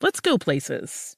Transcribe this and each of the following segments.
let's go places.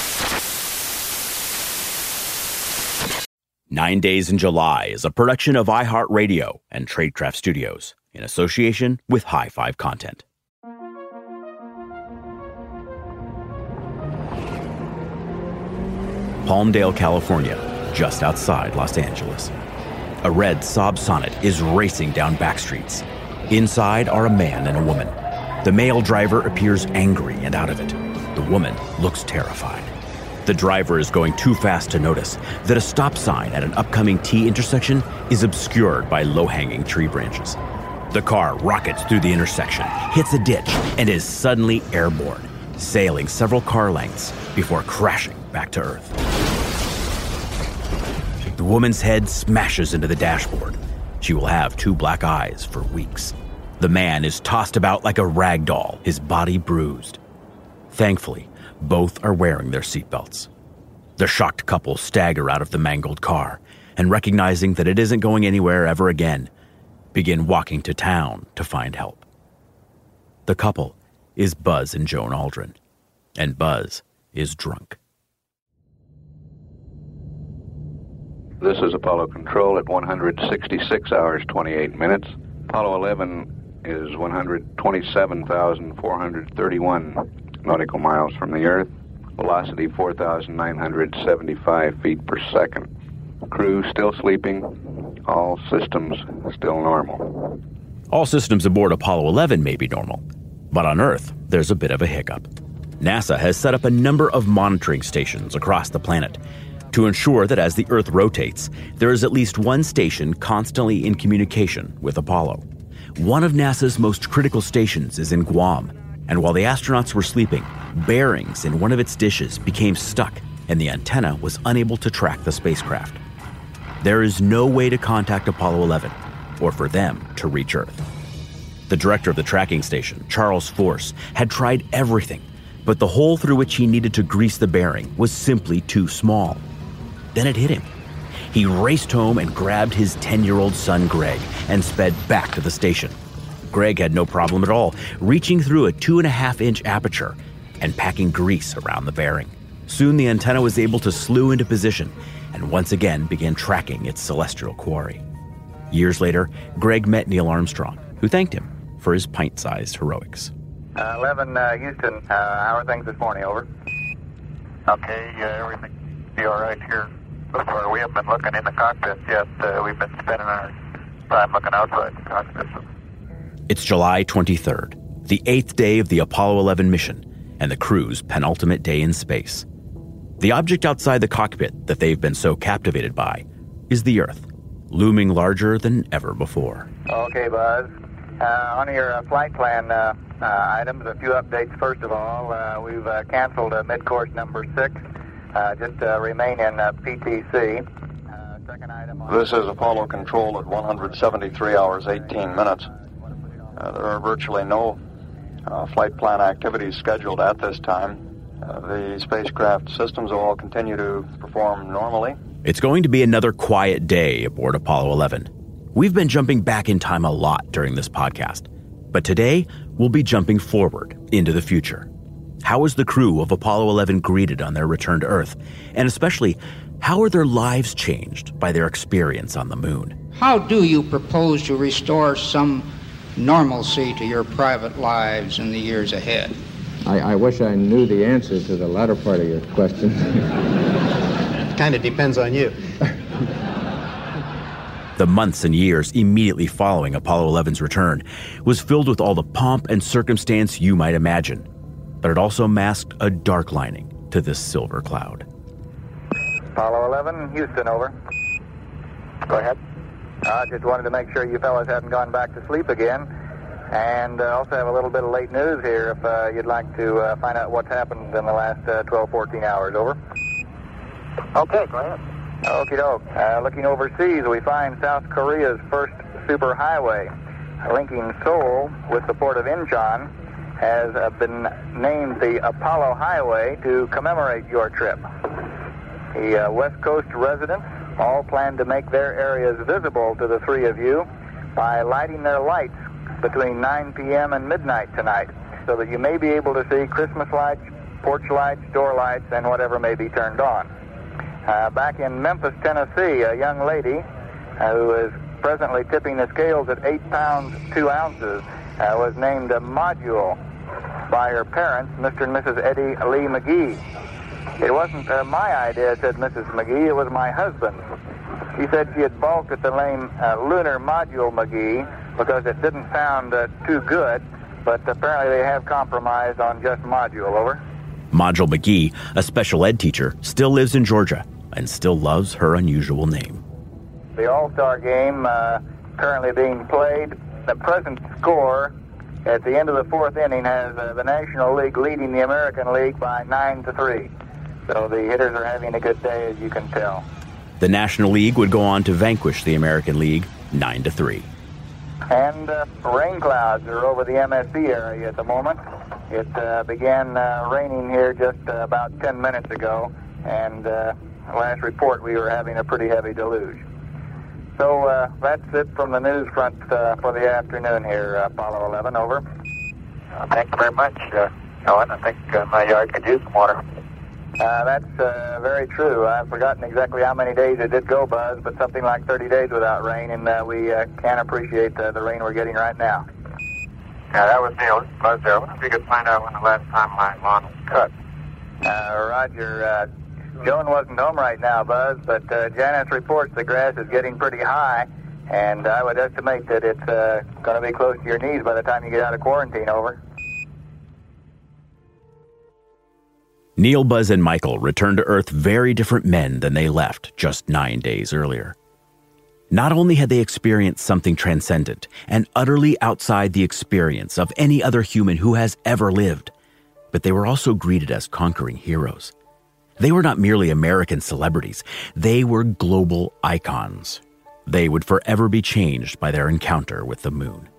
Nine Days in July is a production of iHeartRadio and Tradecraft Studios in association with High Five Content. Palmdale, California, just outside Los Angeles. A red Saab Sonett is racing down back streets. Inside are a man and a woman. The male driver appears angry and out of it. The woman looks terrified. The driver is going too fast to notice that a stop sign at an upcoming T intersection is obscured by low hanging tree branches. The car rockets through the intersection, hits a ditch, and is suddenly airborne, sailing several car lengths before crashing back to Earth. The woman's head smashes into the dashboard. She will have two black eyes for weeks. The man is tossed about like a rag doll, his body bruised. Thankfully, both are wearing their seatbelts. The shocked couple stagger out of the mangled car and, recognizing that it isn't going anywhere ever again, begin walking to town to find help. The couple is Buzz and Joan Aldrin, and Buzz is drunk. This is Apollo Control at 166 hours 28 minutes. Apollo 11 is 127,431 nautical miles from the Earth. Velocity 4,975 feet per second. Crew still sleeping. All systems still normal. All systems aboard Apollo 11 may be normal, but on Earth, there's a bit of a hiccup. NASA has set up a number of monitoring stations across the planet to ensure that as the Earth rotates, there is at least one station constantly in communication with Apollo. One of NASA's most critical stations is in Guam, and while the astronauts were sleeping, bearings in one of its dishes became stuck and the antenna was unable to track the spacecraft. There is no way to contact Apollo 11 or for them to reach Earth. The director of the tracking station, Charles Force, had tried everything, but the hole through which he needed to grease the bearing was simply too small. Then it hit him. He raced home and grabbed his 10 year old son, Greg, and sped back to the station. Greg had no problem at all, reaching through a two and a half inch aperture and packing grease around the bearing. Soon the antenna was able to slew into position and once again began tracking its celestial quarry. Years later, Greg met Neil Armstrong, who thanked him for his pint sized heroics. Uh, 11 uh, Houston, uh, how are things this morning? Over. Okay, yeah, everything be all right here. So far, we haven't been looking in the cockpit yet. Uh, we've been spending our time looking outside the cockpit. It's July 23rd, the eighth day of the Apollo 11 mission, and the crew's penultimate day in space. The object outside the cockpit that they've been so captivated by is the Earth, looming larger than ever before. Okay, Buzz. Uh, on your uh, flight plan uh, uh, items, a few updates. First of all, uh, we've uh, canceled uh, mid-course number six. Uh, just uh, remain in uh, PTC. Uh, second item. On This is Apollo Control at 173 hours 18 minutes. Uh, there are virtually no uh, flight plan activities scheduled at this time. Uh, the spacecraft systems will all continue to perform normally. It's going to be another quiet day aboard Apollo 11. We've been jumping back in time a lot during this podcast, but today we'll be jumping forward into the future. How was the crew of Apollo 11 greeted on their return to Earth? And especially, how are their lives changed by their experience on the moon? How do you propose to restore some normalcy to your private lives in the years ahead? I, I wish I knew the answer to the latter part of your question. it kind of depends on you. the months and years immediately following Apollo 11's return was filled with all the pomp and circumstance you might imagine, but it also masked a dark lining to this silver cloud. Apollo 11, Houston, over. Go ahead. I uh, just wanted to make sure you fellas hadn't gone back to sleep again. And uh, also have a little bit of late news here if uh, you'd like to uh, find out what's happened in the last uh, 12, 14 hours. Over. Okay, go ahead. Okie doke. Uh, looking overseas, we find South Korea's first superhighway linking Seoul with the port of Incheon has uh, been named the Apollo Highway to commemorate your trip. The uh, West Coast residents all plan to make their areas visible to the three of you by lighting their lights between 9 p.m. and midnight tonight so that you may be able to see Christmas lights, porch lights, door lights, and whatever may be turned on. Uh, back in Memphis, Tennessee, a young lady uh, who is presently tipping the scales at 8 pounds 2 ounces uh, was named a module by her parents, Mr. and Mrs. Eddie Lee McGee. It wasn't uh, my idea, said Mrs. McGee, it was my husband's. She said she had balked at the name uh, Lunar Module McGee because it didn't sound uh, too good, but apparently they have compromised on just Module. Over. Module McGee, a special ed teacher, still lives in Georgia and still loves her unusual name. The All Star game uh, currently being played. The present score at the end of the fourth inning has uh, the National League leading the American League by nine to three. So the hitters are having a good day, as you can tell. The National League would go on to vanquish the American League nine to three. And uh, rain clouds are over the MSC area at the moment. It uh, began uh, raining here just uh, about 10 minutes ago, and uh, last report we were having a pretty heavy deluge. So uh, that's it from the news front for the afternoon here, Apollo 11. Over. thank you very much, Ellen. I think my yard could use some water. Uh, that's uh, very true. I've forgotten exactly how many days it did go, Buzz, but something like 30 days without rain, and uh, we uh, can appreciate uh, the rain we're getting right now. Yeah, that was Neil. Buzz there. I wonder if you could find out when the last time my lawn was cut. Uh, Roger. Uh, Joan wasn't home right now, Buzz, but uh, Janice reports the grass is getting pretty high, and I would estimate that it's uh, going to be close to your knees by the time you get out of quarantine. Over. Neil, Buzz, and Michael returned to Earth very different men than they left just nine days earlier. Not only had they experienced something transcendent and utterly outside the experience of any other human who has ever lived, but they were also greeted as conquering heroes. They were not merely American celebrities, they were global icons. They would forever be changed by their encounter with the moon.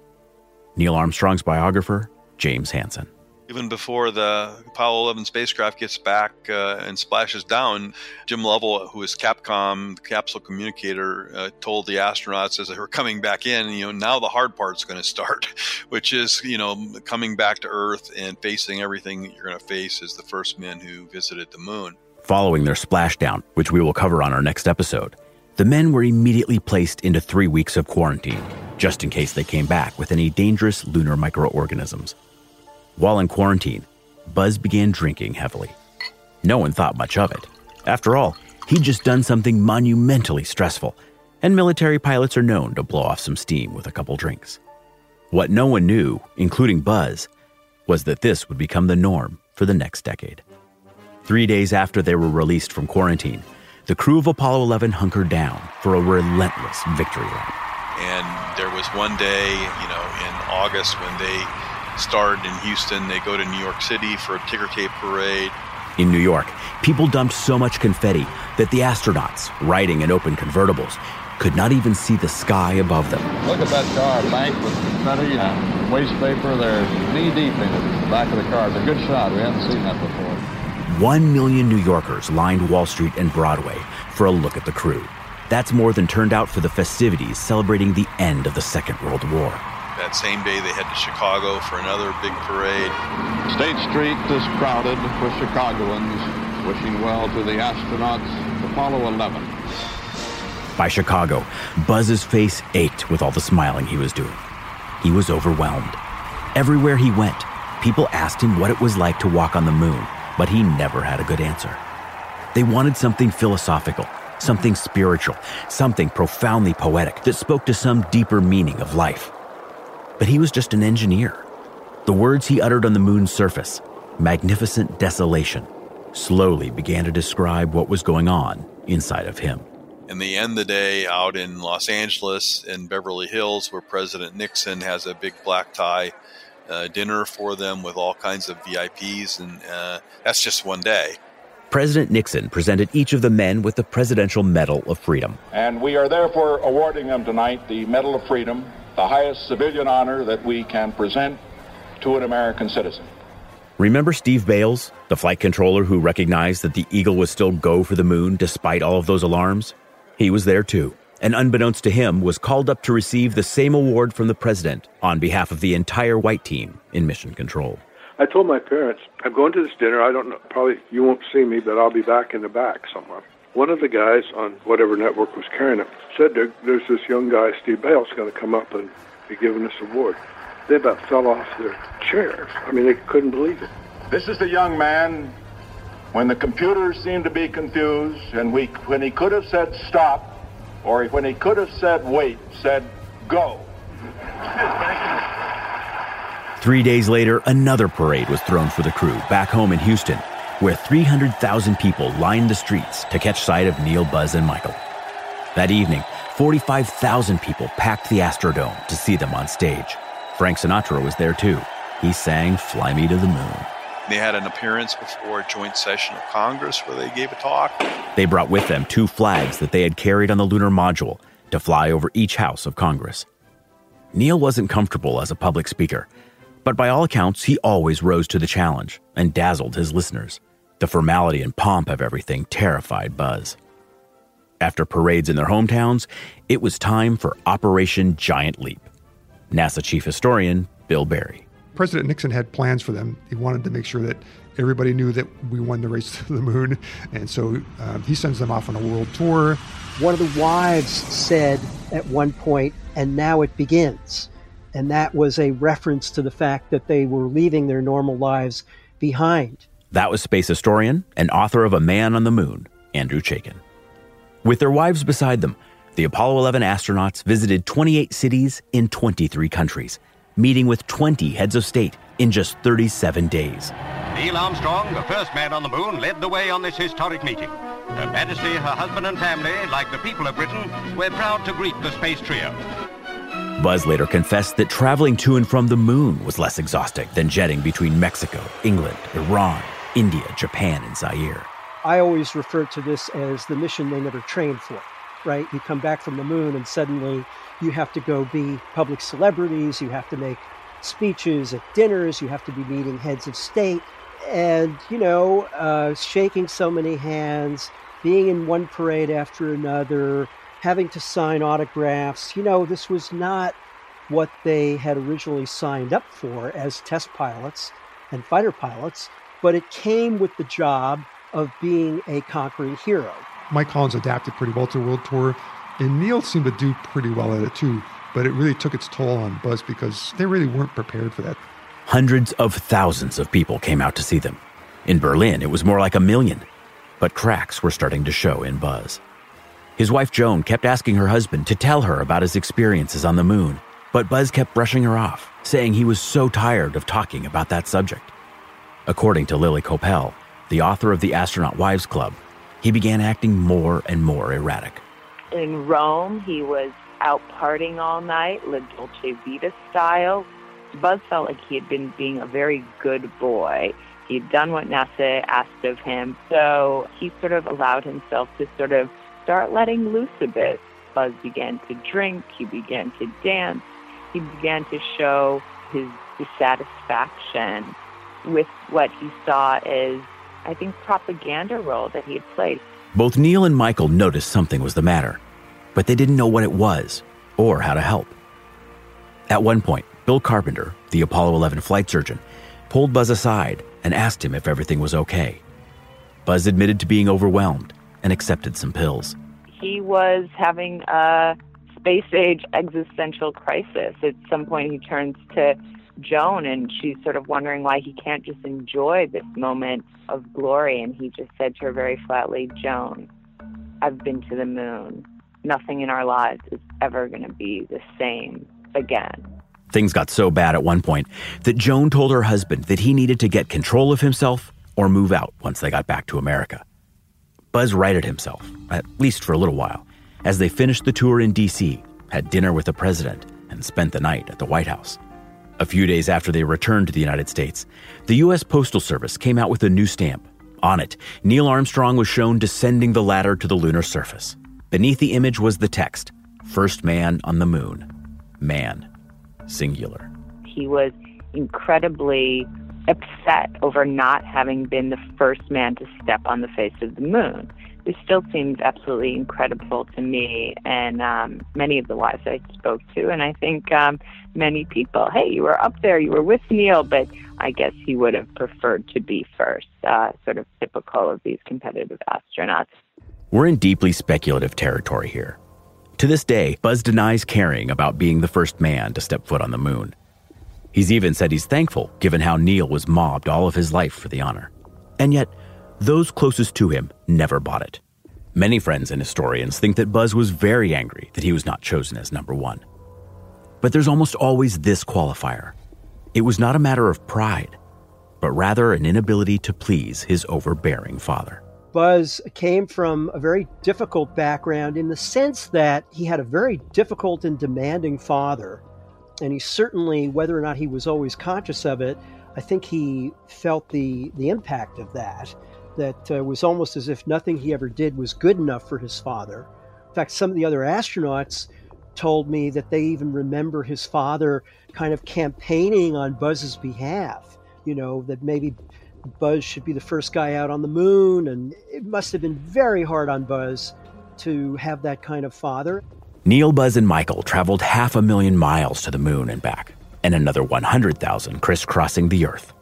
Neil Armstrong's biographer, James Hansen even before the Apollo 11 spacecraft gets back uh, and splashes down, Jim Lovell, who is Capcom, the capsule communicator, uh, told the astronauts as they were coming back in, you know, now the hard part's going to start, which is, you know, coming back to Earth and facing everything that you're going to face as the first men who visited the moon. Following their splashdown, which we will cover on our next episode, the men were immediately placed into three weeks of quarantine, just in case they came back with any dangerous lunar microorganisms. While in quarantine, Buzz began drinking heavily. No one thought much of it. After all, he'd just done something monumentally stressful, and military pilots are known to blow off some steam with a couple drinks. What no one knew, including Buzz, was that this would become the norm for the next decade. Three days after they were released from quarantine, the crew of Apollo 11 hunkered down for a relentless victory lap. And there was one day, you know, in August when they start in Houston. They go to New York City for a ticker tape parade. In New York, people dumped so much confetti that the astronauts, riding in open convertibles, could not even see the sky above them. Look at that car banked with confetti and waste paper. They're knee deep in it. The back of the car. It's a good shot. We haven't seen that before. One million New Yorkers lined Wall Street and Broadway for a look at the crew. That's more than turned out for the festivities celebrating the end of the Second World War. That same day, they head to Chicago for another big parade. State Street is crowded with Chicagoans wishing well to the astronauts Apollo 11. By Chicago, Buzz's face ached with all the smiling he was doing. He was overwhelmed. Everywhere he went, people asked him what it was like to walk on the moon, but he never had a good answer. They wanted something philosophical, something spiritual, something profoundly poetic that spoke to some deeper meaning of life. But he was just an engineer. The words he uttered on the moon's surface, magnificent desolation, slowly began to describe what was going on inside of him. And they end the day out in Los Angeles in Beverly Hills, where President Nixon has a big black tie uh, dinner for them with all kinds of VIPs. And uh, that's just one day. President Nixon presented each of the men with the Presidential Medal of Freedom. And we are therefore awarding them tonight the Medal of Freedom, the highest civilian honor that we can present to an American citizen. Remember Steve Bales, the flight controller who recognized that the Eagle was still go for the moon despite all of those alarms? He was there too, and unbeknownst to him, was called up to receive the same award from the president on behalf of the entire white team in mission control. I told my parents, I'm going to this dinner. I don't know, probably you won't see me, but I'll be back in the back somewhere. One of the guys on whatever network was carrying it said there, there's this young guy, Steve Bales, going to come up and be given this award. They about fell off their chairs. I mean, they couldn't believe it. This is the young man when the computers seemed to be confused and we, when he could have said stop or when he could have said wait, said go. Three days later, another parade was thrown for the crew back home in Houston, where 300,000 people lined the streets to catch sight of Neil, Buzz, and Michael. That evening, 45,000 people packed the Astrodome to see them on stage. Frank Sinatra was there too. He sang Fly Me to the Moon. They had an appearance before a joint session of Congress where they gave a talk. They brought with them two flags that they had carried on the lunar module to fly over each house of Congress. Neil wasn't comfortable as a public speaker, but by all accounts, he always rose to the challenge and dazzled his listeners. The formality and pomp of everything terrified Buzz. After parades in their hometowns, it was time for Operation Giant Leap. NASA Chief Historian Bill Barry. President Nixon had plans for them. He wanted to make sure that everybody knew that we won the race to the moon. And so uh, he sends them off on a world tour. One of the wives said at one point, and now it begins. And that was a reference to the fact that they were leaving their normal lives behind. That was space historian and author of A Man on the Moon, Andrew Chaikin. With their wives beside them, the Apollo 11 astronauts visited 28 cities in 23 countries, meeting with 20 heads of state in just 37 days. Neil Armstrong, the first man on the moon, led the way on this historic meeting. Her Majesty, her husband, and family, like the people of Britain, were proud to greet the space trio. Buzz later confessed that traveling to and from the moon was less exhausting than jetting between Mexico, England, Iran, India, Japan, and Zaire. I always refer to this as the mission they never trained for, right? You come back from the moon and suddenly you have to go be public celebrities, you have to make speeches at dinners, you have to be meeting heads of state, and, you know, uh, shaking so many hands, being in one parade after another, having to sign autographs. You know, this was not what they had originally signed up for as test pilots and fighter pilots, but it came with the job of being a conquering hero. Mike Collins adapted pretty well to the world tour, and Neil seemed to do pretty well at it too. But it really took its toll on Buzz because they really weren't prepared for that. Hundreds of thousands of people came out to see them. In Berlin, it was more like a million. But cracks were starting to show in Buzz. His wife Joan kept asking her husband to tell her about his experiences on the moon, but Buzz kept brushing her off, saying he was so tired of talking about that subject. According to Lily Koppel, the author of the Astronaut Wives Club, he began acting more and more erratic. In Rome, he was out partying all night, La Dolce Vita style. Buzz felt like he had been being a very good boy. He'd done what NASA asked of him, so he sort of allowed himself to sort of start letting loose a bit. Buzz began to drink, he began to dance, he began to show his dissatisfaction with what he saw as, I think, propaganda role that he had played. Both Neil and Michael noticed something was the matter, but they didn't know what it was or how to help. At one point, Bill Carpentier, the Apollo 11 flight surgeon, pulled Buzz aside and asked him if everything was okay. Buzz admitted to being overwhelmed and accepted some pills. He was having a space age existential crisis. At some point, he turns to Joan and she's sort of wondering why he can't just enjoy this moment of glory. And he just said to her very flatly, Joan, I've been to the moon. Nothing in our lives is ever going to be the same again. Things got so bad at one point that Joan told her husband that he needed to get control of himself or move out once they got back to America. Buzz righted himself, at least for a little while, as they finished the tour in D.C., had dinner with the president, and spent the night at the White House. A few days after they returned to the United States, the U.S. Postal Service came out with a new stamp. On it, Neil Armstrong was shown descending the ladder to the lunar surface. Beneath the image was the text First man on the moon. Man. Singular. He was incredibly upset over not having been the first man to step on the face of the moon. This still seems absolutely incredible to me and um, many of the wives I spoke to, and I think um, many people. Hey, you were up there, you were with Neil, but I guess he would have preferred to be first. Uh, sort of typical of these competitive astronauts. We're in deeply speculative territory here. To this day, Buzz denies caring about being the first man to step foot on the moon. He's even said he's thankful given how Neil was mobbed all of his life for the honor. And yet, those closest to him never bought it. Many friends and historians think that Buzz was very angry that he was not chosen as number one. But there's almost always this qualifier it was not a matter of pride, but rather an inability to please his overbearing father. Buzz came from a very difficult background in the sense that he had a very difficult and demanding father. And he certainly, whether or not he was always conscious of it, I think he felt the, the impact of that. That uh, was almost as if nothing he ever did was good enough for his father. In fact, some of the other astronauts told me that they even remember his father kind of campaigning on Buzz's behalf. You know, that maybe Buzz should be the first guy out on the moon. And it must have been very hard on Buzz to have that kind of father. Neil, Buzz, and Michael traveled half a million miles to the moon and back, and another 100,000 crisscrossing the Earth.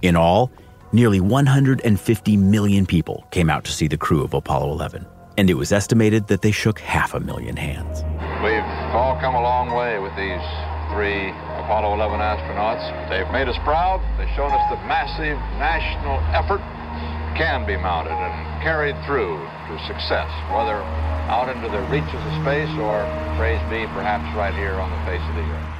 In all, nearly 150 million people came out to see the crew of Apollo 11, and it was estimated that they shook half a million hands. We've all come a long way with these three Apollo 11 astronauts. They've made us proud. They've shown us that massive national effort can be mounted and carried through to success, whether out into the reaches of space or, praise be, perhaps right here on the face of the earth.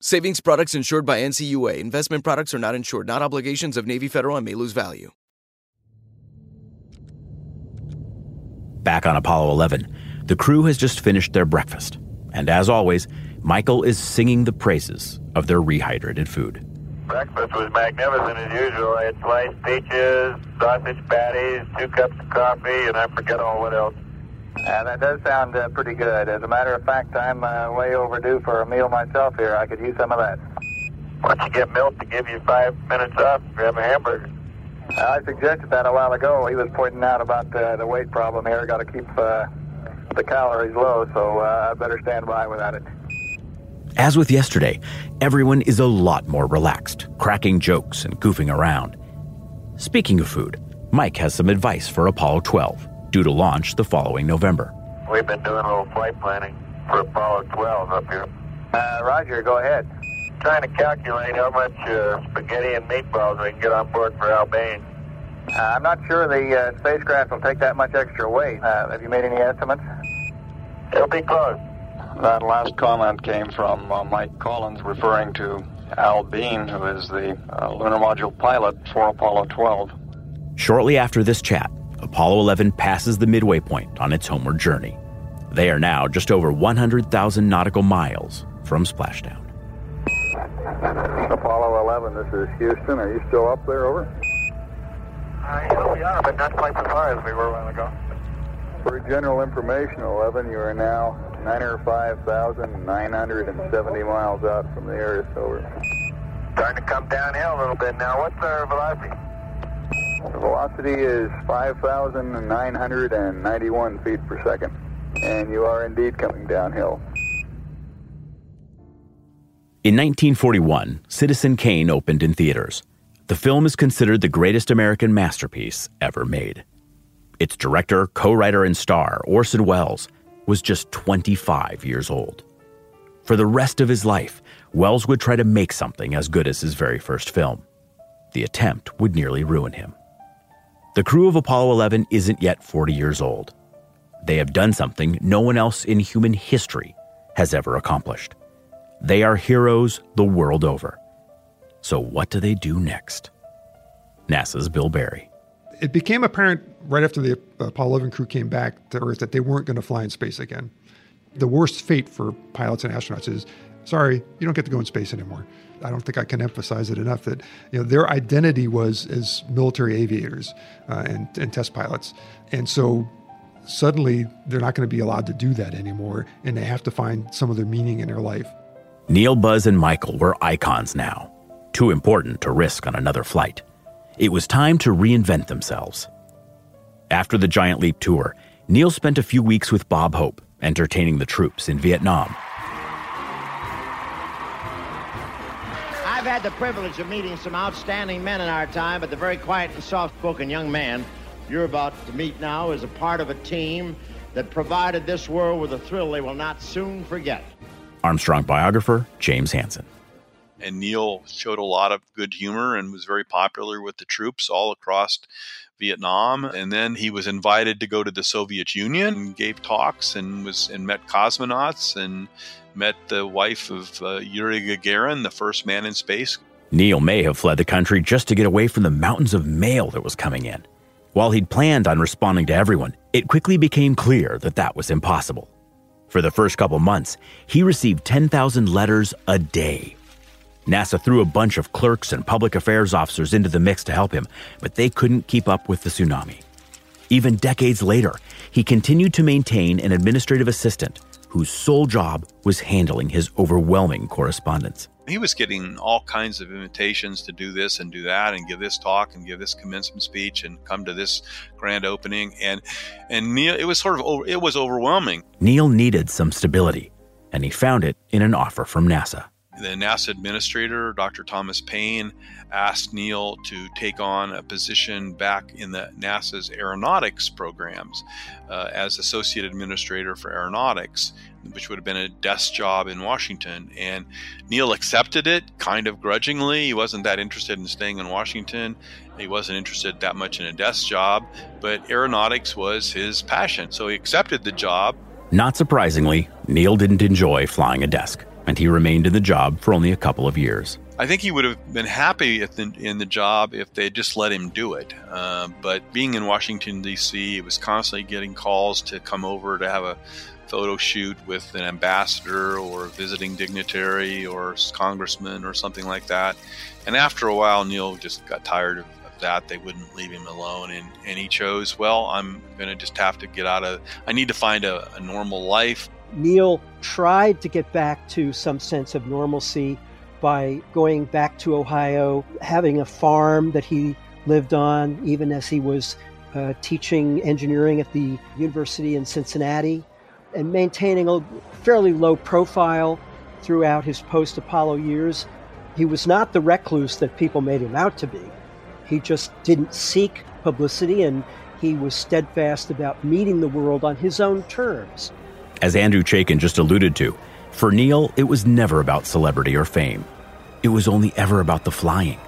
Savings products insured by NCUA. Investment products are not insured, not obligations of Navy Federal and may lose value. Back on Apollo 11, the crew has just finished their breakfast. And as always, Michael is singing the praises of their rehydrated food. Breakfast was magnificent as usual. I had sliced peaches, sausage patties, two cups of coffee, and I forget all what else. Uh, that does sound uh, pretty good. As a matter of fact, I'm uh, way overdue for a meal myself here. I could use some of that. Why don't you get Milt to give you five minutes off and grab a hamburger? I suggested that a while ago. He was pointing out about uh, the weight problem here. Got to keep uh, the calories low, so uh, I better stand by without it. As with yesterday, everyone is a lot more relaxed, cracking jokes and goofing around. Speaking of food, Mike has some advice for Apollo 12, due to launch the following November. We've been doing a little flight planning for Apollo 12 up here. Uh, Roger, go ahead. Trying to calculate how much uh, spaghetti and meatballs we can get on board for Al Bean. Uh, I'm not sure the uh, spacecraft will take that much extra weight. Uh, have you made any estimates? It'll be close. That last comment came from uh, Mike Collins referring to Al Bean, who is the uh, lunar module pilot for Apollo 12. Shortly after this chat, Apollo 11 passes the midway point on its homeward journey. They are now just over 100,000 nautical miles from splashdown. Apollo 11, this is Houston. Are you still up there? Over. Uh, yeah, we are, but not quite so far as we were a while ago. For general information, 11, you are now 905,970 miles out from the Earth. Over. Starting to come downhill a little bit now. What's our velocity? The velocity is 5,991 feet per second, and you are indeed coming downhill. In 1941, Citizen Kane opened in theaters. The film is considered the greatest American masterpiece ever made. Its director, co writer, and star, Orson Welles, was just 25 years old. For the rest of his life, Welles would try to make something as good as his very first film. The attempt would nearly ruin him. The crew of Apollo 11 isn't yet 40 years old. They have done something no one else in human history has ever accomplished. They are heroes the world over. So, what do they do next? NASA's Bill Barry. It became apparent right after the Apollo 11 crew came back to Earth that they weren't going to fly in space again. The worst fate for pilots and astronauts is sorry, you don't get to go in space anymore. I don't think I can emphasize it enough that you know their identity was as military aviators uh, and, and test pilots, and so suddenly they're not going to be allowed to do that anymore, and they have to find some of their meaning in their life. Neil, Buzz, and Michael were icons now, too important to risk on another flight. It was time to reinvent themselves. After the Giant Leap tour, Neil spent a few weeks with Bob Hope, entertaining the troops in Vietnam. Had the privilege of meeting some outstanding men in our time, but the very quiet and soft spoken young man you're about to meet now is a part of a team that provided this world with a thrill they will not soon forget. Armstrong biographer James Hansen. And Neil showed a lot of good humor and was very popular with the troops all across Vietnam. And then he was invited to go to the Soviet Union and gave talks and was and met cosmonauts and met the wife of uh, Yuri Gagarin, the first man in space. Neil may have fled the country just to get away from the mountains of mail that was coming in. While he'd planned on responding to everyone, it quickly became clear that that was impossible. For the first couple months, he received 10,000 letters a day. NASA threw a bunch of clerks and public affairs officers into the mix to help him, but they couldn't keep up with the tsunami. Even decades later, he continued to maintain an administrative assistant whose sole job was handling his overwhelming correspondence. He was getting all kinds of invitations to do this and do that and give this talk and give this commencement speech and come to this grand opening and and Neil it was sort of it was overwhelming. Neil needed some stability and he found it in an offer from NASA. The NASA administrator, Dr. Thomas Paine, asked Neil to take on a position back in the NASA's aeronautics programs uh, as associate administrator for aeronautics, which would have been a desk job in Washington. And Neil accepted it kind of grudgingly. He wasn't that interested in staying in Washington. He wasn't interested that much in a desk job, but aeronautics was his passion. So he accepted the job Not surprisingly, Neil didn't enjoy flying a desk, and he remained in the job for only a couple of years. I think he would have been happy in the job if they just let him do it. Uh, but being in Washington, D.C., it was constantly getting calls to come over to have a photo shoot with an ambassador or a visiting dignitary or congressman or something like that. And after a while, Neil just got tired of, of that. They wouldn't leave him alone. And, and he chose, well, I'm going to just have to get out of, I need to find a, a normal life. Neil tried to get back to some sense of normalcy by going back to Ohio, having a farm that he lived on, even as he was uh, teaching engineering at the university in Cincinnati, and maintaining a fairly low profile throughout his post Apollo years. He was not the recluse that people made him out to be. He just didn't seek publicity and he was steadfast about meeting the world on his own terms. As Andrew Chaikin just alluded to, for Neil, it was never about celebrity or fame. It was only ever about the flying.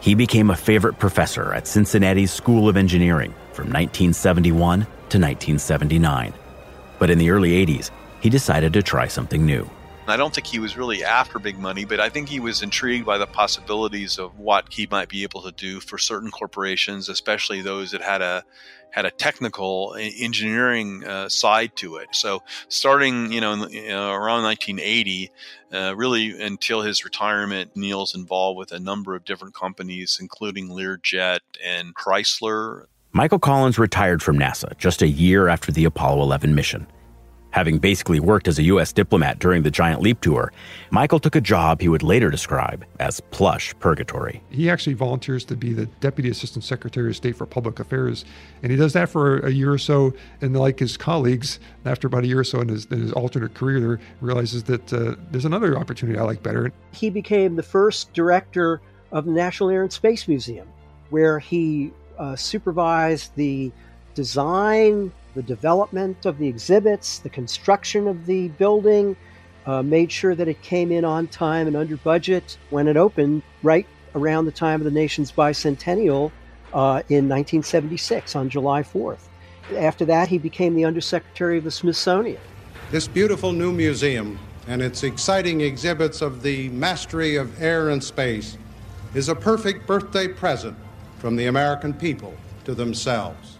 He became a favorite professor at Cincinnati's School of Engineering from 1971 to 1979. But in the early 80s, he decided to try something new. I don't think he was really after big money, but I think he was intrigued by the possibilities of what he might be able to do for certain corporations, especially those that had a had a technical engineering uh, side to it. So starting, you know, around 1980, uh, really until his retirement, Neil's involved with a number of different companies, including Learjet and Chrysler. Michael Collins retired from NASA just a year after the Apollo 11 mission. Having basically worked as a U.S. diplomat during the Giant Leap Tour, Michael took a job he would later describe as plush purgatory. He actually volunteers to be the Deputy Assistant Secretary of State for Public Affairs, and he does that for a year or so. And like his colleagues, after about a year or so in his, in his alternate career, there realizes that uh, there's another opportunity I like better. He became the first director of the National Air and Space Museum, where he uh, supervised the design, the development of the exhibits, the construction of the building, uh, made sure that it came in on time and under budget when it opened right around the time of the nation's bicentennial uh, in 1976 on July 4th. After that, he became the Undersecretary of the Smithsonian. This beautiful new museum and its exciting exhibits of the mastery of air and space is a perfect birthday present from the American people to themselves.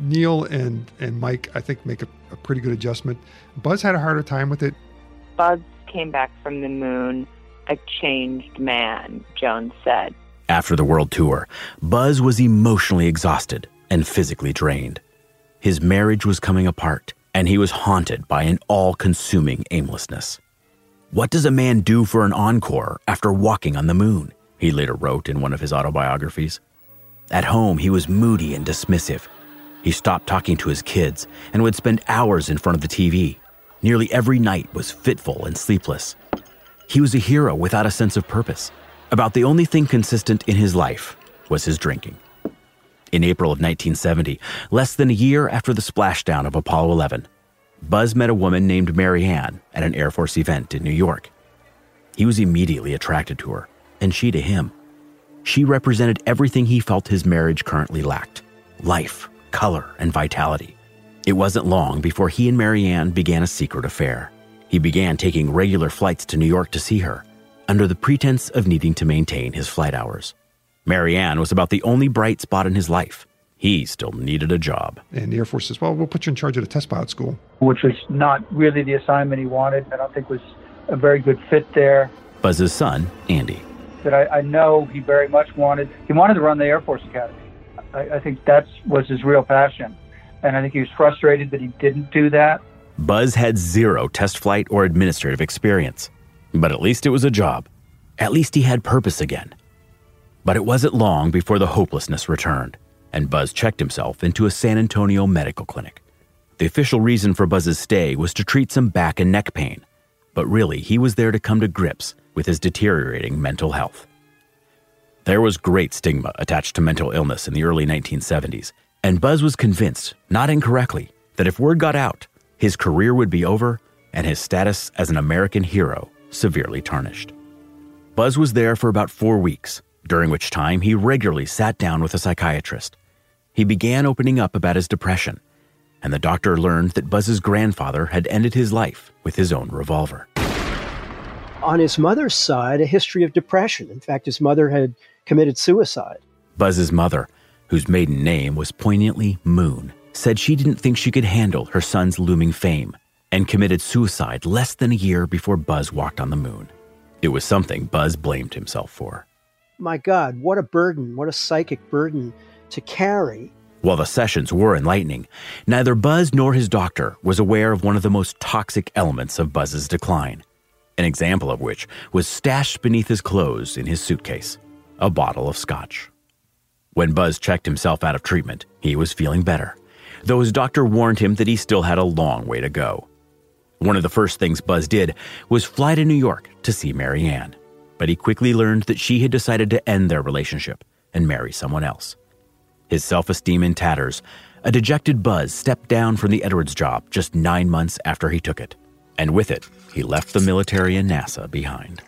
Neil and, and Mike, I think, make a, a pretty good adjustment. Buzz had a harder time with it. Buzz came back from the moon a changed man, Joan said. After the world tour, Buzz was emotionally exhausted and physically drained. His marriage was coming apart, and he was haunted by an all consuming aimlessness. What does a man do for an encore after walking on the moon? He later wrote in one of his autobiographies. At home, he was moody and dismissive, he stopped talking to his kids and would spend hours in front of the TV. Nearly every night was fitful and sleepless. He was a hero without a sense of purpose. About the only thing consistent in his life was his drinking. In April of 1970, less than a year after the splashdown of Apollo 11, Buzz met a woman named Marianne at an Air Force event in New York. He was immediately attracted to her, and she to him. She represented everything he felt his marriage currently lacked life, color, and vitality. It wasn't long before he and Marianne began a secret affair. He began taking regular flights to New York to see her, under the pretense of needing to maintain his flight hours. Marianne was about the only bright spot in his life. He still needed a job. And the Air Force says, well, we'll put you in charge of the test pilot school. Which was not really the assignment he wanted. I don't think was a very good fit there. Buzz's son, Andy. That I, I know he very much wanted. He wanted to run the Air Force Academy. I, I think that was his real passion. And I think he was frustrated that he didn't do that. Buzz had zero test flight or administrative experience, but at least it was a job. At least he had purpose again. But it wasn't long before the hopelessness returned, and Buzz checked himself into a San Antonio medical clinic. The official reason for Buzz's stay was to treat some back and neck pain, but really he was there to come to grips with his deteriorating mental health. There was great stigma attached to mental illness in the early 1970s, and Buzz was convinced, not incorrectly, that if word got out, his career would be over and his status as an American hero severely tarnished. Buzz was there for about four weeks, during which time he regularly sat down with a psychiatrist. He began opening up about his depression. and the doctor learned that Buzz's grandfather had ended his life with his own revolver. On his mother's side, a history of depression. In fact, his mother had committed suicide. Buzz's mother, whose maiden name was poignantly Moon, said she didn't think she could handle her son's looming fame and committed suicide less than a year before Buzz walked on the moon. It was something Buzz blamed himself for. My God, what a burden, what a psychic burden to carry. While the sessions were enlightening, neither Buzz nor his doctor was aware of one of the most toxic elements of Buzz's decline, an example of which was stashed beneath his clothes in his suitcase a bottle of scotch. When Buzz checked himself out of treatment, he was feeling better, though his doctor warned him that he still had a long way to go. One of the first things Buzz did was fly to New York to see Marianne, but he quickly learned that she had decided to end their relationship and marry someone else. His self esteem in tatters, a dejected Buzz stepped down from the Edwards job just nine months after he took it, and with it, he left the military and NASA behind.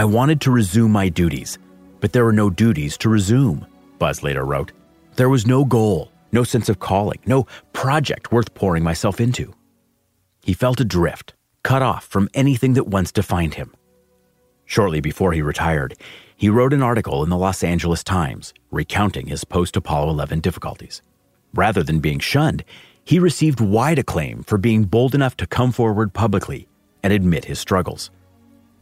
I wanted to resume my duties, but there were no duties to resume, Buzz later wrote. There was no goal, no sense of calling, no project worth pouring myself into. He felt adrift, cut off from anything that once defined him. Shortly before he retired, he wrote an article in the Los Angeles Times recounting his post Apollo 11 difficulties. Rather than being shunned, he received wide acclaim for being bold enough to come forward publicly and admit his struggles,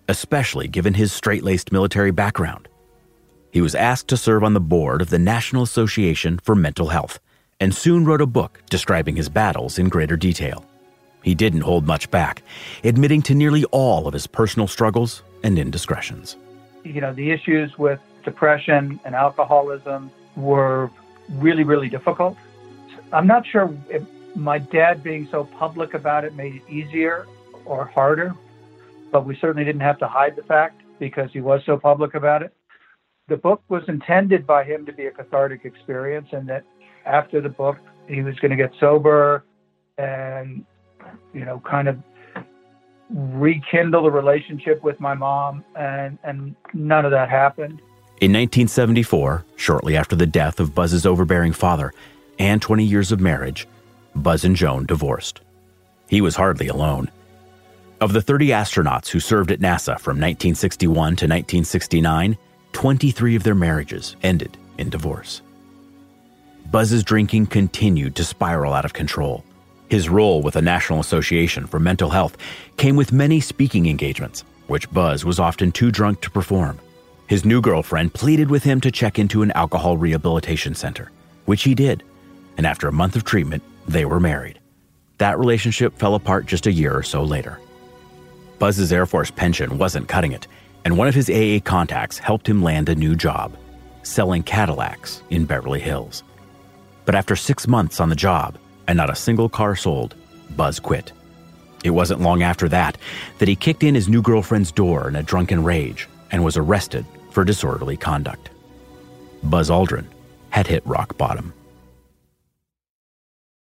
especially given his straight laced military background. He was asked to serve on the board of the National Association for Mental Health and soon wrote a book describing his battles in greater detail. He didn't hold much back, admitting to nearly all of his personal struggles and indiscretions. You know, the issues with depression and alcoholism were really, really difficult. I'm not sure if my dad being so public about it made it easier or harder, but we certainly didn't have to hide the fact because he was so public about it. The book was intended by him to be a cathartic experience, and that after the book, he was going to get sober and, you know, kind of rekindle the relationship with my mom, and, and none of that happened. In 1974, shortly after the death of Buzz's overbearing father and 20 years of marriage, Buzz and Joan divorced. He was hardly alone. Of the 30 astronauts who served at NASA from 1961 to 1969, 23 of their marriages ended in divorce. Buzz's drinking continued to spiral out of control. His role with the National Association for Mental Health came with many speaking engagements, which Buzz was often too drunk to perform. His new girlfriend pleaded with him to check into an alcohol rehabilitation center, which he did, and after a month of treatment, they were married. That relationship fell apart just a year or so later. Buzz's Air Force pension wasn't cutting it, and one of his AA contacts helped him land a new job selling Cadillacs in Beverly Hills. But after six months on the job and not a single car sold, Buzz quit. It wasn't long after that that he kicked in his new girlfriend's door in a drunken rage and was arrested for disorderly conduct. Buzz Aldrin had hit rock bottom.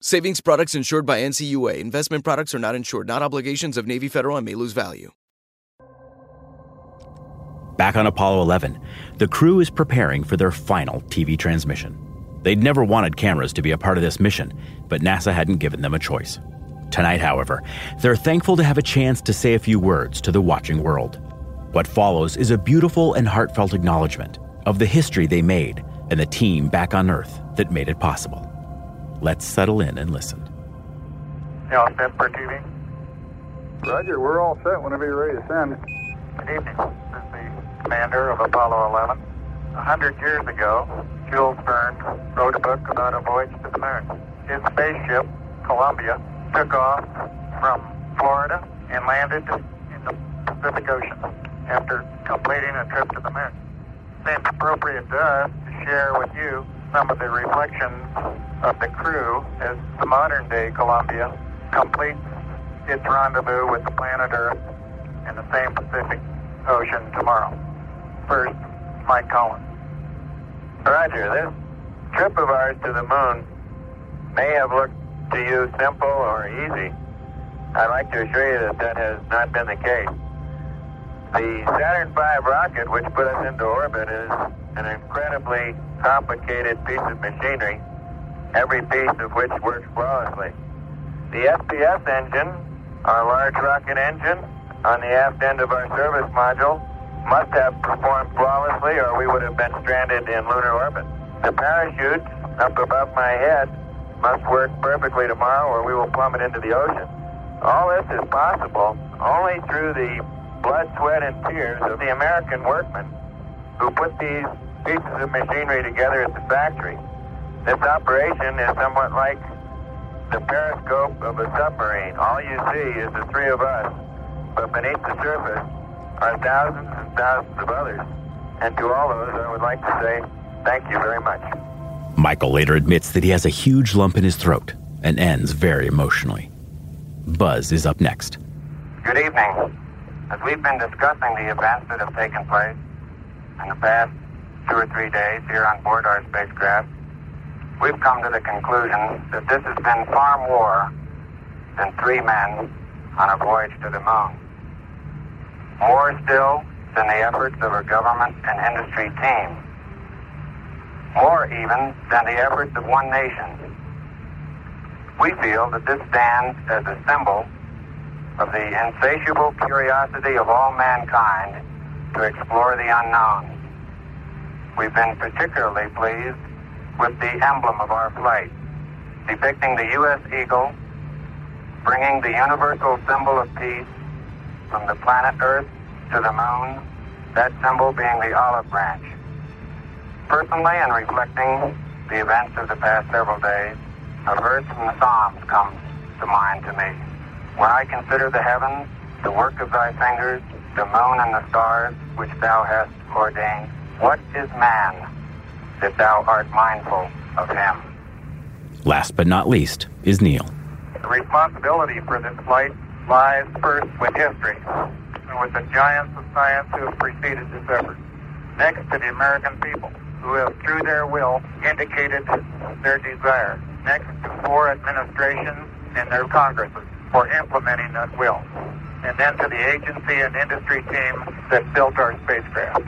Savings products insured by NCUA. Investment products are not insured, not obligations of Navy Federal and may lose value. Back on Apollo 11, the crew is preparing for their final TV transmission. They'd never wanted cameras to be a part of this mission, but NASA hadn't given them a choice. Tonight, however, they're thankful to have a chance to say a few words to the watching world. What follows is a beautiful and heartfelt acknowledgement of the history they made and the team back on Earth that made it possible. Let's settle in and listen. Y'all set for TV? Roger, we're all set whenever you're ready to send. Good evening. This is the commander of Apollo 11. A hundred years ago, Jules Verne wrote a book about a voyage to the moon. His spaceship, Columbia, took off from Florida and landed in the Pacific Ocean after completing a trip to the moon. Seems appropriate to us to share with you some of the reflections of the crew as the modern day Columbia completes its rendezvous with the planet Earth in the same Pacific Ocean tomorrow. First, Mike Collins. Roger, this trip of ours to the moon may have looked to you simple or easy. I'd like to assure you that that has not been the case. The Saturn V rocket, which put us into orbit, is an incredibly complicated piece of machinery, every piece of which works flawlessly. The SPS engine, our large rocket engine, on the aft end of our service module, must have performed flawlessly or we would have been stranded in lunar orbit. The parachutes up above my head must work perfectly tomorrow or we will plummet into the ocean. All this is possible only through the blood, sweat, and tears of the American workmen who put these pieces of machinery together at the factory. This operation is somewhat like the periscope of a submarine. All you see is the three of us, but beneath the surface are thousands and thousands of others. And to all those, I would like to say thank you very much. Michael later admits that he has a huge lump in his throat and ends very emotionally. Buzz is up next. Good evening. As we've been discussing the events that have taken place in the past two or three days here on board our spacecraft, we've come to the conclusion that this has been far more than three men on a voyage to the moon. More still than the efforts of a government and industry team. More even than the efforts of one nation. We feel that this stands as a symbol of the insatiable curiosity of all mankind to explore the unknown. We've been particularly pleased with the emblem of our flight, depicting the U.S. Eagle, bringing the universal symbol of peace from the planet Earth to the moon, that symbol being the olive branch. Personally, and reflecting the events of the past several days, a verse from the Psalms comes to mind to me. When I consider the heavens, the work of thy fingers, the moon and the stars which thou hast ordained, what is man that thou art mindful of him? Last but not least is Neil. The responsibility for this flight lies first with history and with the giants of science who have preceded this effort. Next to the American people who have, through their will, indicated their desire. Next to four administrations and their Congresses for implementing that will. And then to the agency and industry team that built our spacecraft.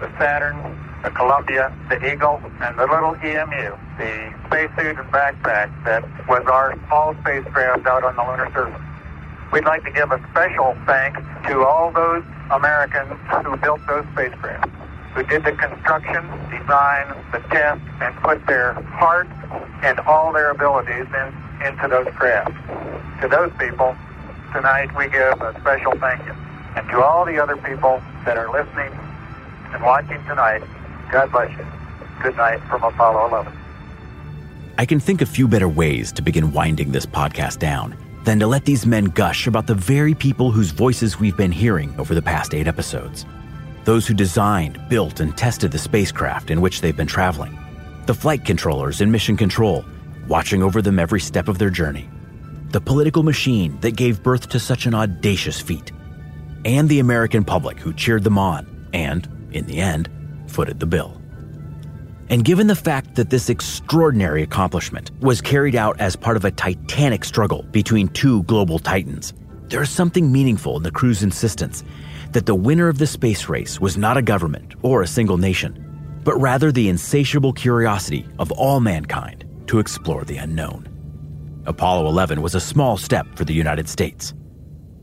The Saturn, the Columbia, the Eagle, and the little EMU, the spacesuit and backpack that was our small spacecraft out on the lunar surface. We'd like to give a special thanks to all those Americans who built those spacecraft, who did the construction, design, the test, and put their heart and all their abilities in, into those crafts. To those people, tonight we give a special thank you. And to all the other people that are listening and watching tonight, God bless you. Good night from Apollo 11. I can think of few better ways to begin winding this podcast down than to let these men gush about the very people whose voices we've been hearing over the past eight episodes. Those who designed, built, and tested the spacecraft in which they've been traveling. The flight controllers in mission control, watching over them every step of their journey. The political machine that gave birth to such an audacious feat. And the American public who cheered them on and, in the end, footed the bill. And given the fact that this extraordinary accomplishment was carried out as part of a titanic struggle between two global titans, there is something meaningful in the crew's insistence that the winner of the space race was not a government or a single nation, but rather the insatiable curiosity of all mankind to explore the unknown. Apollo 11 was a small step for the United States,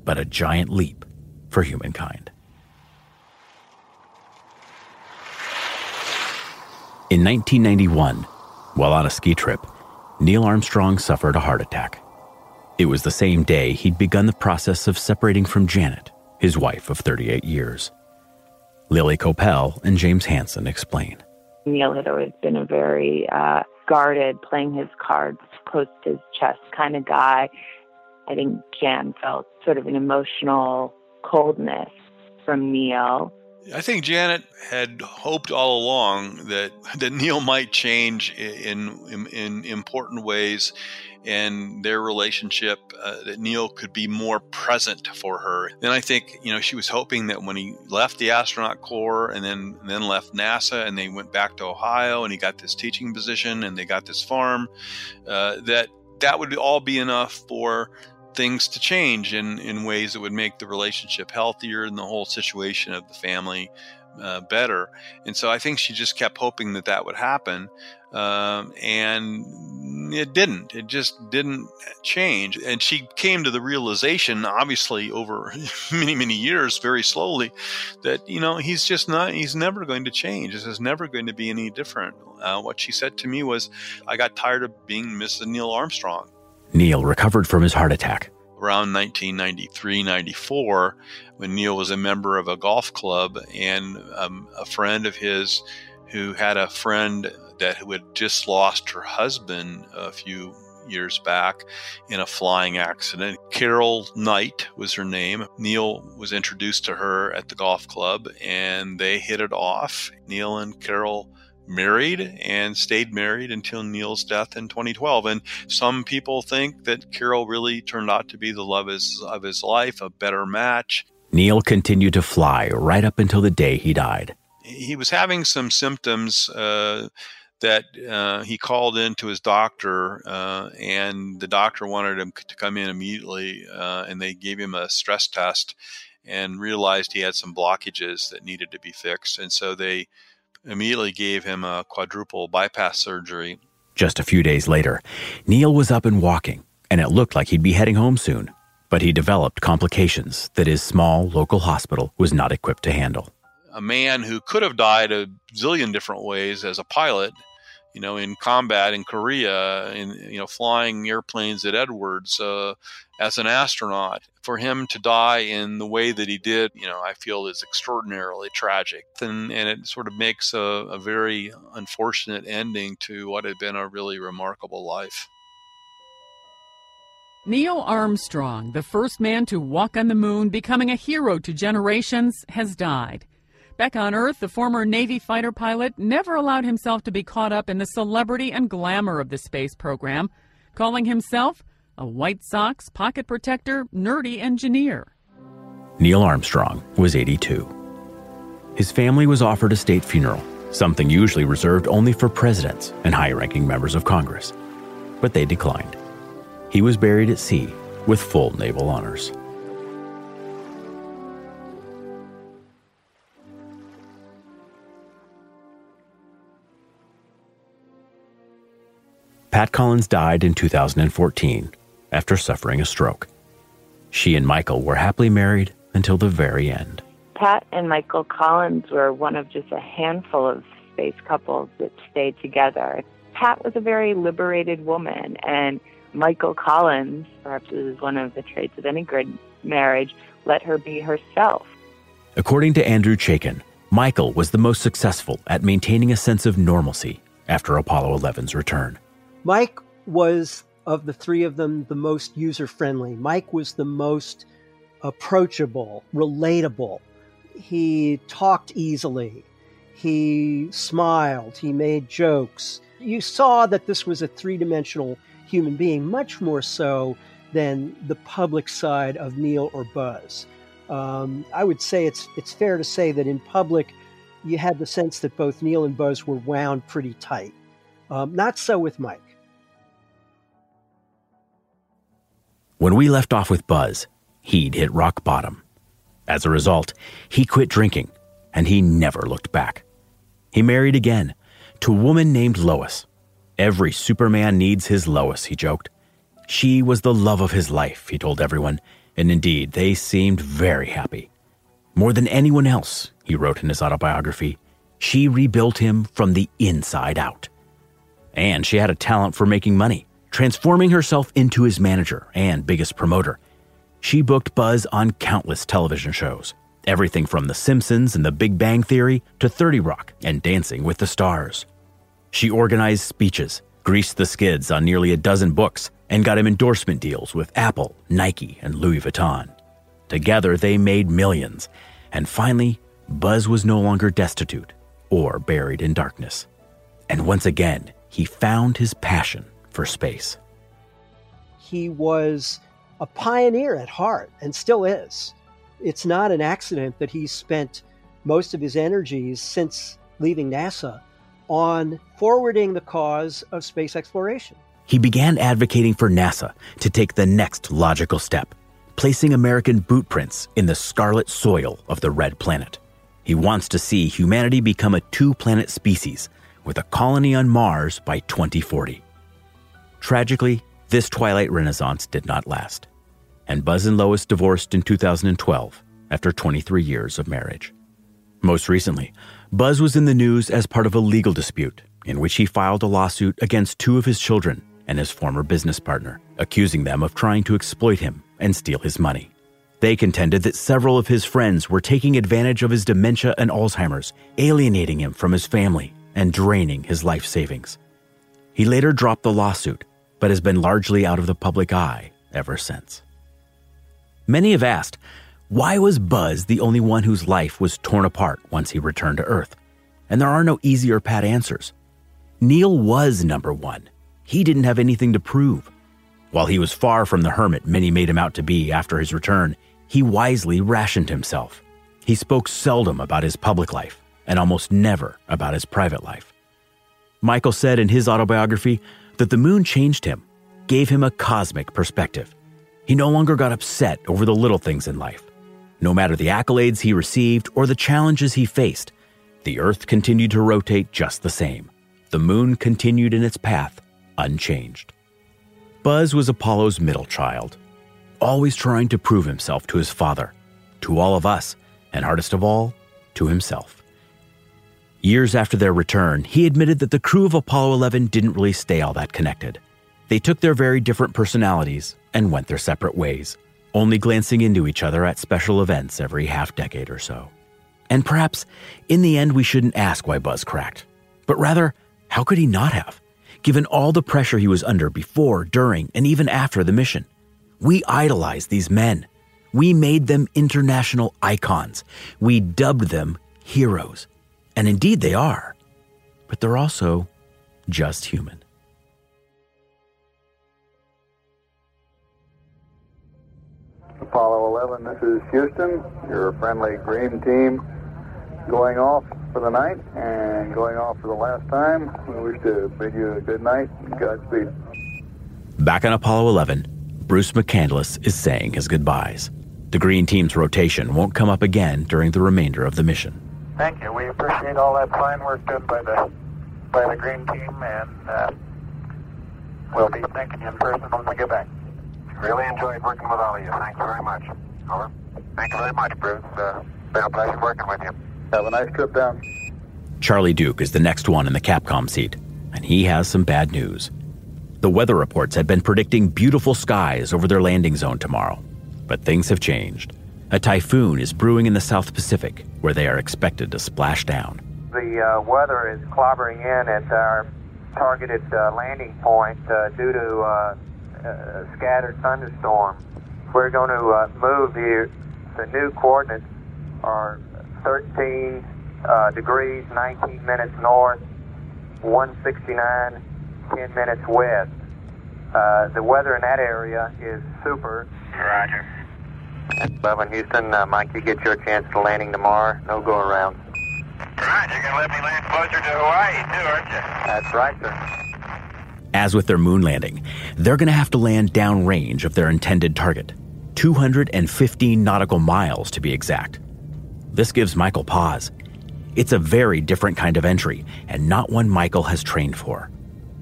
but a giant leap for humankind. In 1991, while on a ski trip, Neil Armstrong suffered a heart attack. It was the same day he'd begun the process of separating from Janet, his wife of 38 years. Lily Koppel and James Hansen explain. Neil had always been a very uh, guarded, playing his cards close to his chest kind of guy. I think Jan felt sort of an emotional coldness from Neil. I think Janet had hoped all along that that Neil might change in in, in important ways, and their relationship uh, that Neil could be more present for her. Then I think you know she was hoping that when he left the astronaut corps and then and then left NASA and they went back to Ohio and he got this teaching position and they got this farm, uh, that that would all be enough for things to change in, in ways that would make the relationship healthier and the whole situation of the family uh, better. And so I think she just kept hoping that that would happen. Um, and it didn't. It just didn't change. And she came to the realization, obviously, over many, many years, very slowly, that, you know, he's just not, he's never going to change. This is never going to be any different. Uh, what she said to me was, I got tired of being Mrs. Neil Armstrong. Neil recovered from his heart attack. Around 1993 94, when Neil was a member of a golf club, and um, a friend of his who had a friend that who had just lost her husband a few years back in a flying accident. Carol Knight was her name. Neil was introduced to her at the golf club and they hit it off. Neil and Carol married and stayed married until Neil's death in 2012. And some people think that Carol really turned out to be the love of his life, a better match. Neil continued to fly right up until the day he died. He was having some symptoms uh, that uh, he called in to his doctor, uh, and the doctor wanted him to come in immediately, uh, and they gave him a stress test and realized he had some blockages that needed to be fixed. And so they immediately gave him a quadruple bypass surgery. Just a few days later, Neil was up and walking, and it looked like he'd be heading home soon. But he developed complications that his small local hospital was not equipped to handle. A man who could have died a zillion different ways as a pilot, you know, in combat in Korea, in you know, flying airplanes at Edwards, uh, as an astronaut. For him to die in the way that he did, you know, I feel is extraordinarily tragic. And, and it sort of makes a, a very unfortunate ending to what had been a really remarkable life. Neil Armstrong, the first man to walk on the moon, becoming a hero to generations, has died. Back on Earth, the former Navy fighter pilot never allowed himself to be caught up in the celebrity and glamour of the space program, calling himself a white socks pocket protector, nerdy engineer. Neil Armstrong was 82. His family was offered a state funeral, something usually reserved only for presidents and high ranking members of Congress. But they declined. He was buried at sea with full naval honors. Pat Collins died in 2014 after suffering a stroke. She and Michael were happily married until the very end. Pat and Michael Collins were one of just a handful of space couples that stayed together. Pat was a very liberated woman, and Michael Collins, perhaps this is one of the traits of any good marriage, let her be herself. According to Andrew Chaikin, Michael was the most successful at maintaining a sense of normalcy after Apollo 11's return. Mike was of the three of them the most user friendly. Mike was the most approachable, relatable. He talked easily. He smiled. He made jokes. You saw that this was a three dimensional human being, much more so than the public side of Neil or Buzz. Um, I would say it's it's fair to say that in public, you had the sense that both Neil and Buzz were wound pretty tight. Um, not so with Mike. When we left off with Buzz, he'd hit rock bottom. As a result, he quit drinking, and he never looked back. He married again to a woman named Lois. Every Superman needs his Lois, he joked. She was the love of his life, he told everyone, and indeed, they seemed very happy. More than anyone else, he wrote in his autobiography, she rebuilt him from the inside out. And she had a talent for making money, transforming herself into his manager and biggest promoter. She booked Buzz on countless television shows, everything from The Simpsons and The Big Bang Theory to 30 Rock and Dancing with the Stars. She organized speeches, greased the skids on nearly a dozen books, and got him endorsement deals with Apple, Nike, and Louis Vuitton. Together, they made millions, and finally, Buzz was no longer destitute or buried in darkness. And once again, he found his passion for space. He was a pioneer at heart and still is. It's not an accident that he's spent most of his energies since leaving NASA on forwarding the cause of space exploration. He began advocating for NASA to take the next logical step, placing American boot prints in the scarlet soil of the red planet. He wants to see humanity become a two planet species with a colony on Mars by 2040. Tragically, this twilight renaissance did not last, and Buzz and Lois divorced in 2012 after 23 years of marriage. Most recently, Buzz was in the news as part of a legal dispute in which he filed a lawsuit against two of his children and his former business partner, accusing them of trying to exploit him and steal his money. They contended that several of his friends were taking advantage of his dementia and Alzheimer's, alienating him from his family and draining his life savings. He later dropped the lawsuit, but has been largely out of the public eye ever since. Many have asked, why was Buzz the only one whose life was torn apart once he returned to Earth? And there are no easy or pat answers. Neil was number one, he didn't have anything to prove. While he was far from the hermit many made him out to be after his return, he wisely rationed himself. He spoke seldom about his public life and almost never about his private life. Michael said in his autobiography that the moon changed him, gave him a cosmic perspective. He no longer got upset over the little things in life. No matter the accolades he received or the challenges he faced, the Earth continued to rotate just the same. The moon continued in its path unchanged. Buzz was Apollo's middle child, always trying to prove himself to his father, to all of us, and hardest of all, to himself. Years after their return, he admitted that the crew of Apollo 11 didn't really stay all that connected. They took their very different personalities and went their separate ways, only glancing into each other at special events every half decade or so. And perhaps, in the end, we shouldn't ask why Buzz cracked, but rather, how could he not have? given all the pressure he was under before, during, and even after the mission. We idolized these men. We made them international icons. We dubbed them heroes. And indeed they are. But they're also just human. Apollo 11, this is Houston, your friendly green team going off for the night and going off for the last time. We wish to bid you a good night and Godspeed. Back on Apollo 11, Bruce McCandless is saying his goodbyes. The Green Team's rotation won't come up again during the remainder of the mission. Thank you. We appreciate all that fine work done by the by the Green Team, and uh, we'll be thanking you in person when we get back. Really enjoyed working with all of you. Thank you very much. Over. Thank you very much, Bruce. Uh, been a pleasure working with you. Have a nice trip down. Charlie Duke is the next one in the Capcom seat, and he has some bad news. The weather reports had been predicting beautiful skies over their landing zone tomorrow, but things have changed. A typhoon is brewing in the South Pacific, where they are expected to splash down. The uh, weather is clobbering in at our targeted uh, landing point uh, due to uh, a scattered thunderstorm. We're going to uh, move the, the new coordinates are 13 uh, degrees, 19 minutes north, 169, 10 minutes west. Uh, the weather in that area is super. Roger. 11 Houston, uh, Mike, you get your chance to landing tomorrow. No go around. right, you're going to let me land closer to Hawaii, too, aren't you? That's right, sir. As with their moon landing, they're going to have to land downrange of their intended target 215 nautical miles to be exact. This gives Michael pause. It's a very different kind of entry, and not one Michael has trained for.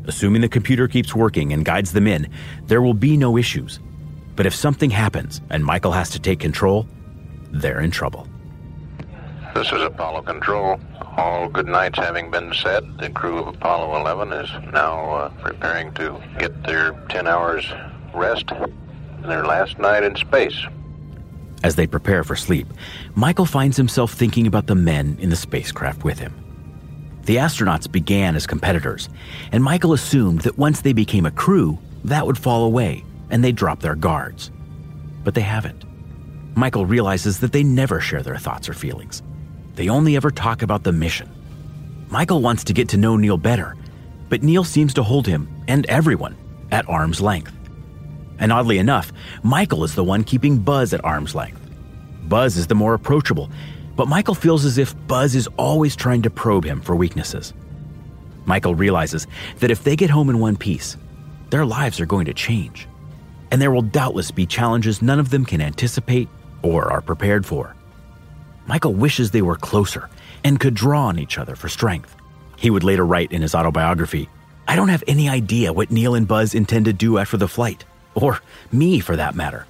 Assuming the computer keeps working and guides them in, there will be no issues. But if something happens and Michael has to take control, they're in trouble. This is Apollo Control. All good nights having been said, the crew of Apollo 11 is now uh, preparing to get their 10 hours rest their last night in space. As they prepare for sleep, Michael finds himself thinking about the men in the spacecraft with him. The astronauts began as competitors, and Michael assumed that once they became a crew, that would fall away and they'd drop their guards. But they haven't. Michael realizes that they never share their thoughts or feelings. They only ever talk about the mission. Michael wants to get to know Neil better, but Neil seems to hold him and everyone at arm's length. And oddly enough, Michael is the one keeping Buzz at arm's length. Buzz is the more approachable, but Michael feels as if Buzz is always trying to probe him for weaknesses. Michael realizes that if they get home in one piece, their lives are going to change. And there will doubtless be challenges none of them can anticipate or are prepared for. Michael wishes they were closer and could draw on each other for strength. He would later write in his autobiography I don't have any idea what Neil and Buzz intend to do after the flight, or me for that matter.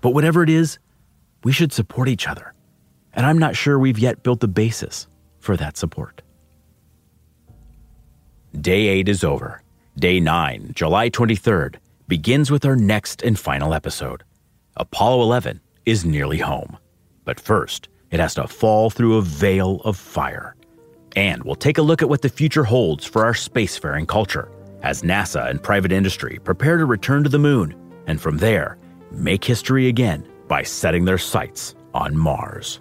But whatever it is, we should support each other. And I'm not sure we've yet built the basis for that support. Day 8 is over. Day 9, July 23rd, begins with our next and final episode. Apollo 11 is nearly home. But first, it has to fall through a veil of fire. And we'll take a look at what the future holds for our spacefaring culture as NASA and private industry prepare to return to the moon and from there make history again by setting their sights on Mars.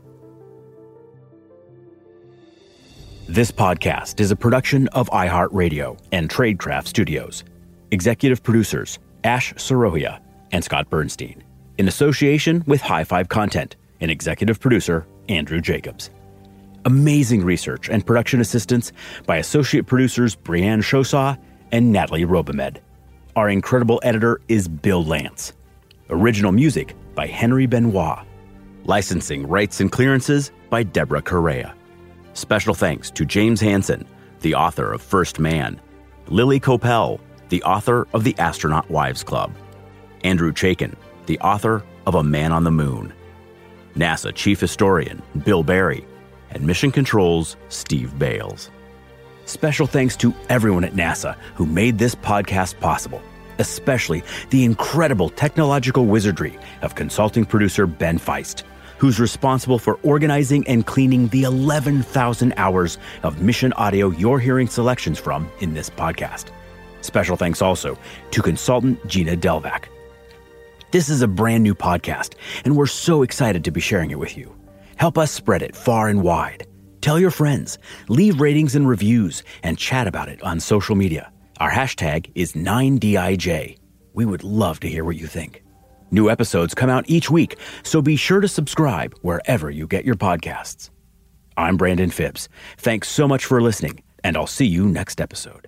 This podcast is a production of iHeartRadio and Tradecraft Studios. Executive producers Ash Sarohia and Scott Bernstein, in association with High Five Content and executive producer Andrew Jacobs. Amazing research and production assistance by associate producers Brianne Shosaw and Natalie Robimed. Our incredible editor is Bill Lance. Original music by Henry Benoit. Licensing, rights, and clearances by Deborah Correa. Special thanks to James Hansen, the author of First Man, Lily Koppel, the author of the Astronaut Wives Club, Andrew Chaikin, the author of A Man on the Moon, NASA Chief Historian Bill Barry, and Mission Control's Steve Bales. Special thanks to everyone at NASA who made this podcast possible, especially the incredible technological wizardry of consulting producer Ben Feist, who's responsible for organizing and cleaning the 11,000 hours of mission audio you're hearing selections from in this podcast. Special thanks also to consultant Gina Delvac. This is a brand new podcast, and we're so excited to be sharing it with you. Help us spread it far and wide. Tell your friends, leave ratings and reviews, and chat about it on social media. Our hashtag is 9DIJ. We would love to hear what you think. New episodes come out each week, so be sure to subscribe wherever you get your podcasts. I'm Brandon Phipps. Thanks so much for listening, and I'll see you next episode.